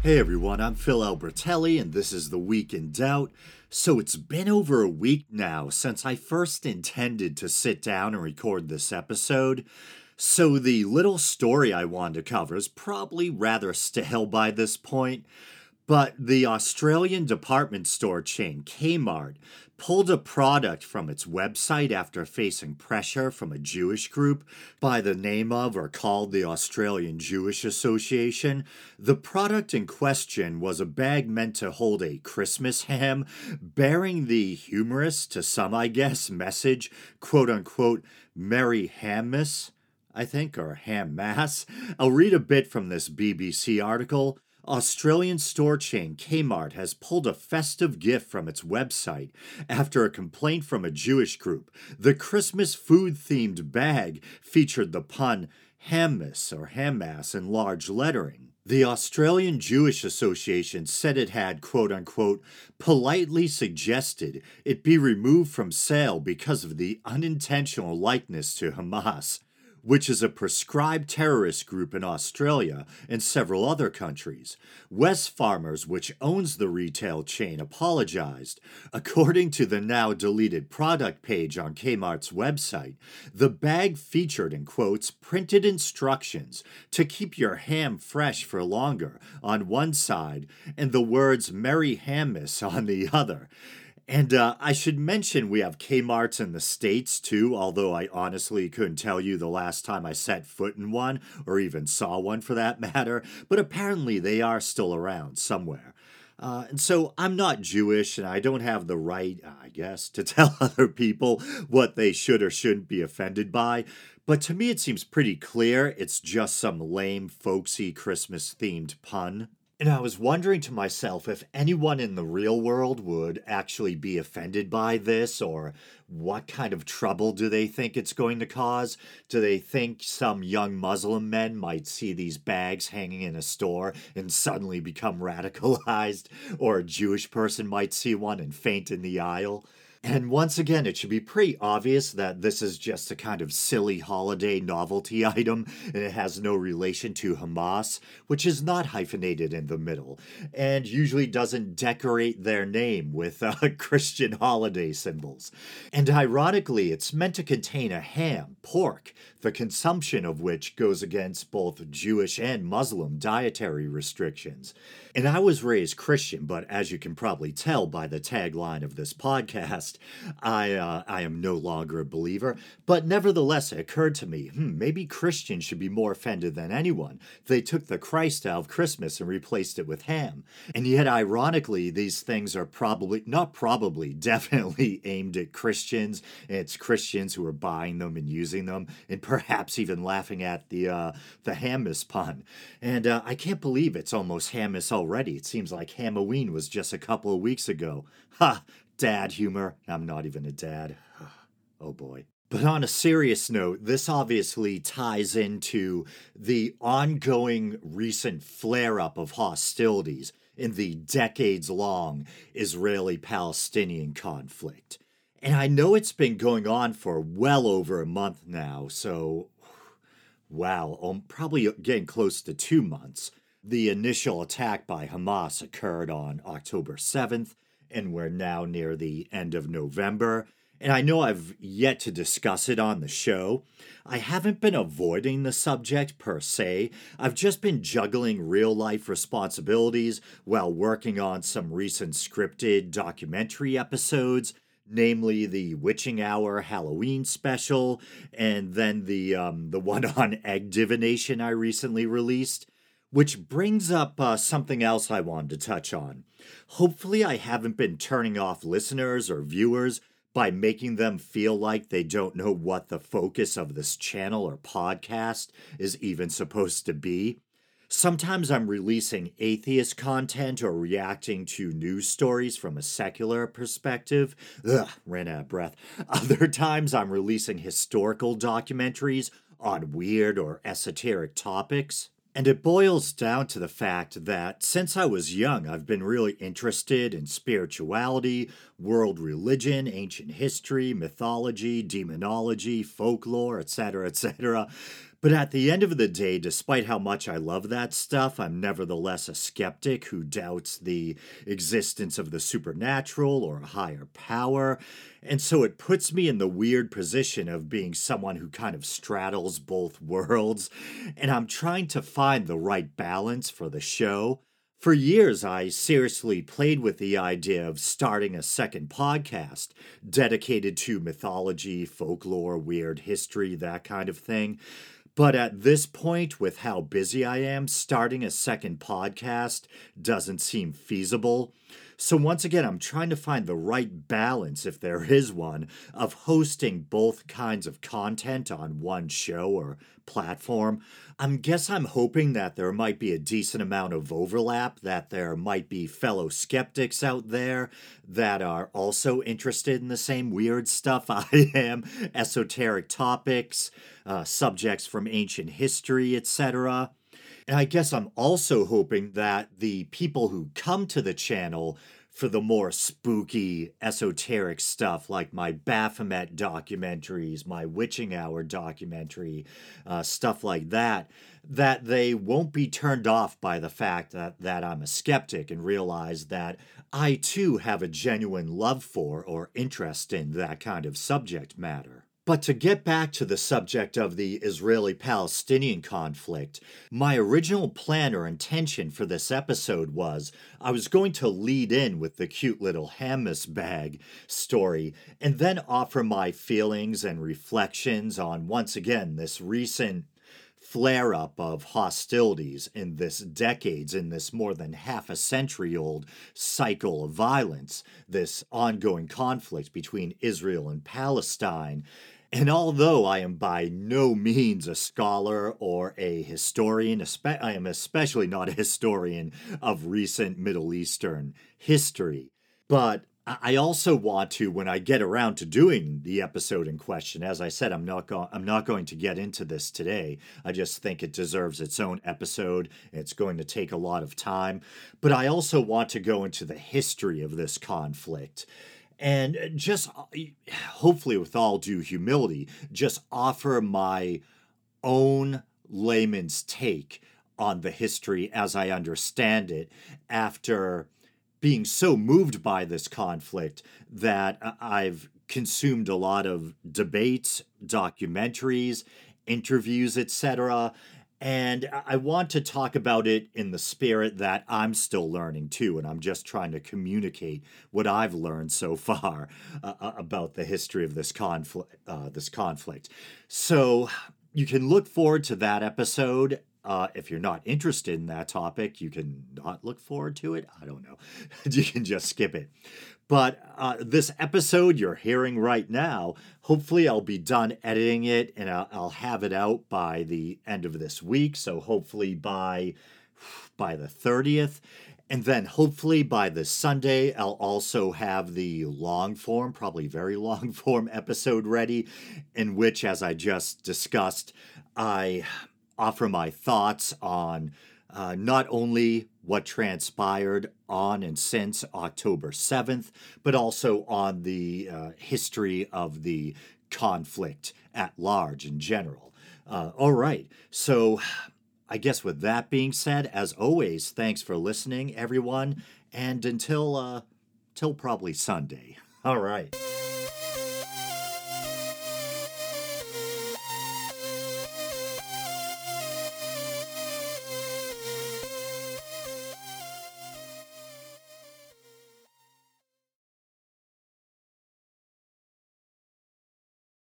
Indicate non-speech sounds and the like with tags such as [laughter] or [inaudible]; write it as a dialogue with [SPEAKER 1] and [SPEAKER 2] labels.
[SPEAKER 1] Hey everyone, I'm Phil Albertelli, and this is The Week in Doubt. So it's been over a week now since I first intended to sit down and record this episode. So the little story I wanted to cover is probably rather stale by this point. But the Australian department store chain Kmart pulled a product from its website after facing pressure from a Jewish group by the name of or called the Australian Jewish Association. The product in question was a bag meant to hold a Christmas ham bearing the humorous, to some I guess, message, quote unquote, Merry Hammas. I think, or ham mass. I'll read a bit from this BBC article. Australian store chain Kmart has pulled a festive gift from its website after a complaint from a Jewish group. The Christmas food themed bag featured the pun hammas or hammas in large lettering. The Australian Jewish Association said it had, quote unquote, politely suggested it be removed from sale because of the unintentional likeness to Hamas which is a proscribed terrorist group in Australia and several other countries. Wesfarmers, which owns the retail chain, apologized. According to the now deleted product page on Kmart's website, the bag featured, in quotes, printed instructions to keep your ham fresh for longer on one side and the words Merry Hammas on the other. And uh, I should mention we have Kmart's in the States too, although I honestly couldn't tell you the last time I set foot in one, or even saw one for that [laughs] matter, but apparently they are still around somewhere. Uh, and so I'm not Jewish, and I don't have the right, I guess, to [laughs] tell other people what they should or shouldn't be offended by. But to me, it seems pretty clear it's just some lame, folksy Christmas themed pun. And I was wondering to myself if anyone in the real world would actually be offended by this, or what kind of trouble do they think it's going to cause? Do they think some young Muslim men might see these bags hanging in a store and suddenly become [laughs] radicalized? Or a Jewish person might see one and faint in the aisle? And once again, it should be pretty obvious that this is just a kind of silly holiday novelty [laughs] item and it has no relation to Hamas, which is not hyphenated in the middle and usually doesn't decorate their name with uh, [laughs] Christian holiday symbols. And ironically, it's meant to contain a ham, pork, the consumption of which goes against both Jewish and Muslim dietary restrictions. And I was raised Christian, but as you can probably tell by the tagline of this podcast, I uh, I am no longer a believer. But nevertheless, it occurred to me, hmm, maybe Christians should be more offended than anyone. They took the Christ out of Christmas and replaced it with ham. And yet, ironically, these things are probably not probably, [laughs] definitely aimed at Christians. It's Christians who are buying them and using them, and perhaps even laughing at the uh, the Hammas pun. And uh, I can't believe it's almost Hammas already. It seems like Halloween was just a couple of weeks ago. Ha! Dad humor. I'm not even a dad. [sighs] oh boy. But on a serious note, this obviously ties into the ongoing recent flare up of hostilities in the decades long Israeli Palestinian conflict. And I know it's been going on for well over a month now, so wow, um, probably getting close to two months. The initial attack by Hamas occurred on October 7th, and we're now near the end of November. And I know I've yet to discuss it on the show. I haven't been avoiding the subject per se. I've just been juggling real life responsibilities while working on some recent scripted documentary episodes namely the Witching Hour Halloween special, and then the um, the one [laughs] on egg divination I recently released. Which brings up uh, something else I wanted to touch on. Hopefully, I haven't been turning off listeners or viewers by making them feel like they don't know what the focus of this channel or podcast is even supposed to be. Sometimes I'm releasing atheist content or reacting to news stories from a secular perspective. Ugh, ran out of breath. [laughs] Other times I'm releasing historical documentaries on weird or esoteric topics. And it boils down to the fact that since I was young, I've been really interested in spirituality, world religion, ancient history, mythology, demonology, folklore, etc., etc. But at the end of the day, despite how much I love that stuff, I'm nevertheless a skeptic who doubts the existence of the supernatural or a higher power. And so it puts me in the weird position of being someone who kind of straddles both [laughs] worlds. And I'm trying to find the right balance for the show. For years, I seriously played with the idea of starting a second podcast dedicated to mythology, folklore, weird history, that kind of thing. But at this point, with how busy I am, starting a second podcast doesn't seem feasible. So, once again, I'm trying to find the right balance, if there is one, of hosting both kinds of content on one show or platform. I guess I'm hoping that there might be a decent amount of overlap, that there might be fellow skeptics out there that are also interested in the same weird stuff [laughs] I am, esoteric topics, uh, subjects from ancient history, etc. And I guess I'm also hoping that the people who come to the channel for the more spooky, esoteric stuff like my Baphomet documentaries, my Witching Hour documentary, uh, stuff like that, that they won't be turned off by the fact that, that I'm a skeptic and realize that I too have a genuine love for or interest in that kind of subject matter. But to get back to the subject of the Israeli Palestinian conflict, my original plan or intention for this episode was I was going to lead in with the cute little hummus bag story and then offer my feelings and reflections on once again this recent flare up of hostilities in this decades, in this more than half a century old cycle of violence, this ongoing conflict between Israel and Palestine. And although I am by no means a scholar or a historian, I am especially not a historian of recent Middle Eastern history, but I also want to, when I get around to doing the episode in question, as I said, I'm not going. I'm not going to get into this today. I just think it deserves its own episode. It's going to take a lot of time, but I also want to go into the history of this conflict and just uh, hopefully with all due humility just offer my own layman's take on the history as i understand it after being so moved by this conflict that i've consumed a lot of debates documentaries interviews etc and I want to talk about it in the spirit that I'm still learning too, and I'm just trying to communicate what I've learned so [laughs] far uh, uh, about the history of this conflict. Uh, this conflict. So you can look forward to that episode. Uh, if you're not interested in that topic, you can not look forward to it. I don't know. [laughs] you can just skip it. But uh, this episode you're hearing right now, hopefully I'll be done editing it and I'll, I'll, have it out by the end of this week. So hopefully by by the 30th. And then hopefully by the Sunday, I'll also have the long form, probably very [laughs] long form episode ready, in which, as I just discussed, I offer my thoughts on uh, not only what transpired on and since October 7th, but also on the uh, history of the conflict at large in general. Uh, all right, so I guess with that being said, as always, thanks for listening, everyone, and until uh, till probably Sunday. All right.